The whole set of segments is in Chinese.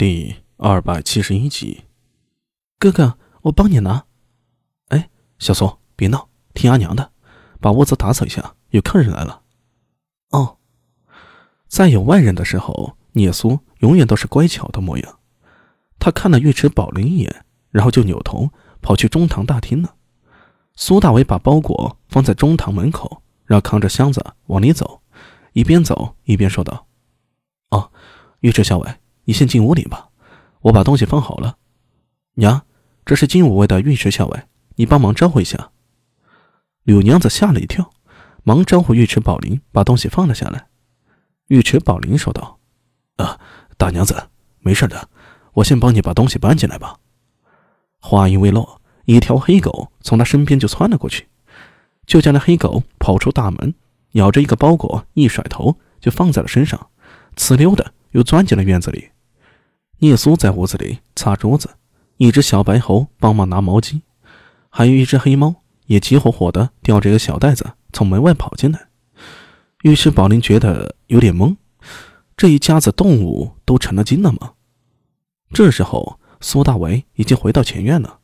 第二百七十一集，哥哥，我帮你拿。哎，小苏，别闹，听阿娘的，把屋子打扫一下，有客人来了。哦，在有外人的时候，聂苏永远都是乖巧的模样。他看了尉迟宝林一眼，然后就扭头跑去中堂大厅了。苏大为把包裹放在中堂门口，然后扛着箱子往里走，一边走一边说道：“哦，尉迟校尉。”你先进屋里吧，我把东西放好了。娘，这是金吾卫的尉迟校尉，你帮忙招呼一下。柳娘子吓了一跳，忙招呼尉迟宝林把东西放了下来。尉迟宝林说道：“啊，大娘子，没事的，我先帮你把东西搬进来吧。”话音未落，一条黑狗从他身边就窜了过去。就见那黑狗跑出大门，咬着一个包裹，一甩头就放在了身上，呲溜的又钻进了院子里。聂苏在屋子里擦桌子，一只小白猴帮忙拿毛巾，还有一只黑猫也急火火地叼着一个小袋子从门外跑进来。于是宝林觉得有点懵，这一家子动物都成了精了吗？这时候，苏大为已经回到前院了。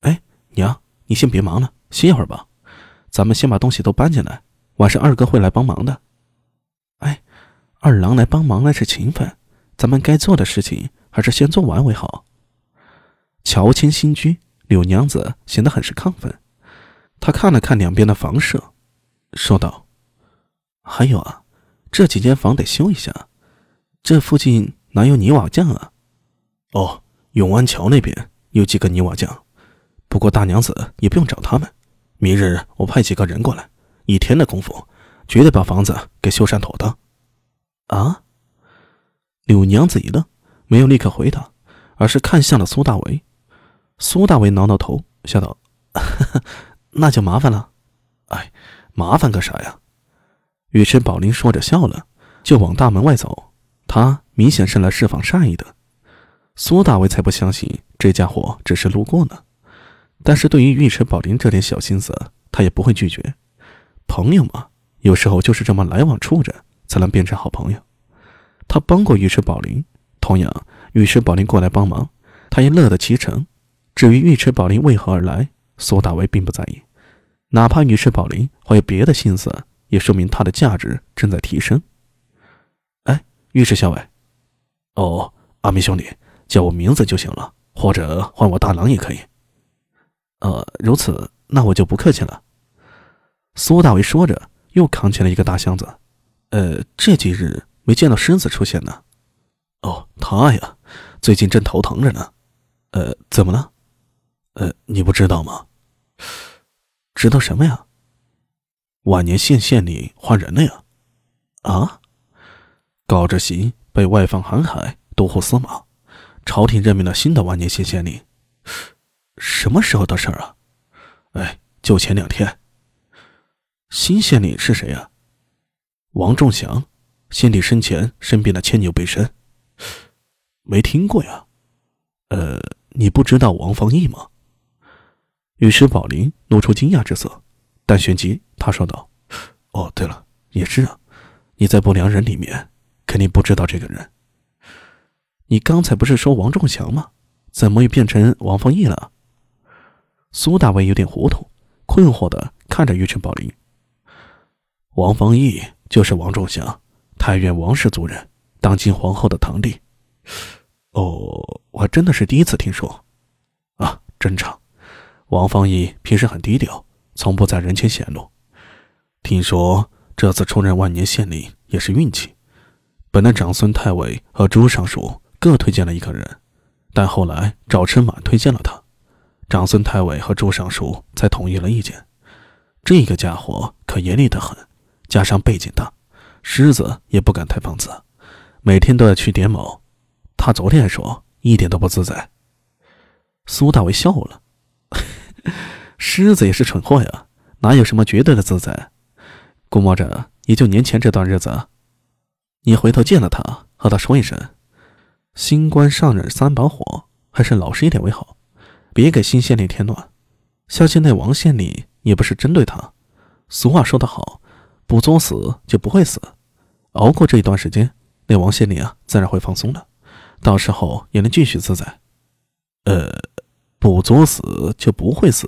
哎，娘，你先别忙了，歇一会儿吧。咱们先把东西都搬进来，晚上二哥会来帮忙的。哎，二郎来帮忙那是情分。咱们该做的事情还是先做完为好。乔迁新居，柳娘子显得很是亢奋。她看了看两边的房舍，说道：“还有啊，这几间房得修一下。这附近哪有泥瓦匠啊？哦，永安桥那边有几个泥瓦匠，不过大娘子也不用找他们。明日我派几个人过来，一天的功夫，绝对把房子给修缮妥当。”啊？柳娘子一愣，没有立刻回答，而是看向了苏大为。苏大为挠挠头，笑道：“那就麻烦了。”“哎，麻烦个啥呀？”尉迟宝林说着笑了，就往大门外走。他明显是来释放善意的。苏大为才不相信这家伙只是路过呢。但是对于尉迟宝林这点小心思，他也不会拒绝。朋友嘛，有时候就是这么来往处着，才能变成好朋友。他帮过尉迟宝林，同样尉迟宝林过来帮忙，他也乐得其成。至于尉迟宝林为何而来，苏大为并不在意。哪怕尉迟宝林怀有别的心思，也说明他的价值正在提升。哎，尉迟校尉，哦，阿明兄弟，叫我名字就行了，或者唤我大郎也可以。呃，如此，那我就不客气了。苏大为说着，又扛起了一个大箱子。呃，这几日。没见到狮子出现呢，哦，他呀，最近正头疼着呢。呃，怎么了？呃，你不知道吗？知道什么呀？晚年县县令换人了呀！啊？高志行被外放航海都护司马，朝廷任命了新的晚年县县令。什么时候的事儿啊？哎，就前两天。新县令是谁呀？王仲祥。先帝生前身边的，牵牛背身，没听过呀？呃，你不知道王方义吗？于是宝林露出惊讶之色，但旋即他说道：“哦，对了，也是啊，你在不良人里面肯定不知道这个人。你刚才不是说王仲祥吗？怎么又变成王方义了？”苏大伟有点糊涂，困惑的看着御史宝林。王方义就是王仲祥。太原王氏族人，当今皇后的堂弟。哦，我还真的是第一次听说。啊，正常。王方义平时很低调，从不在人前显露。听说这次出任万年县令也是运气。本来长孙太尉和朱尚书各推荐了一个人，但后来赵春满推荐了他，长孙太尉和朱尚书才同意了意见。这个家伙可严厉得很，加上背景大。狮子也不敢太放肆，每天都要去点卯。他昨天还说一点都不自在。苏大为笑了，狮子也是蠢货呀，哪有什么绝对的自在？估摸着也就年前这段日子。你回头见了他，和他说一声：新官上任三把火，还是老实一点为好，别给新县令添乱。相信那王县令也不是针对他。俗话说得好。不作死就不会死，熬过这一段时间那王心凌啊自然会放松的。到时候也能继续自在。呃不作死就不会死。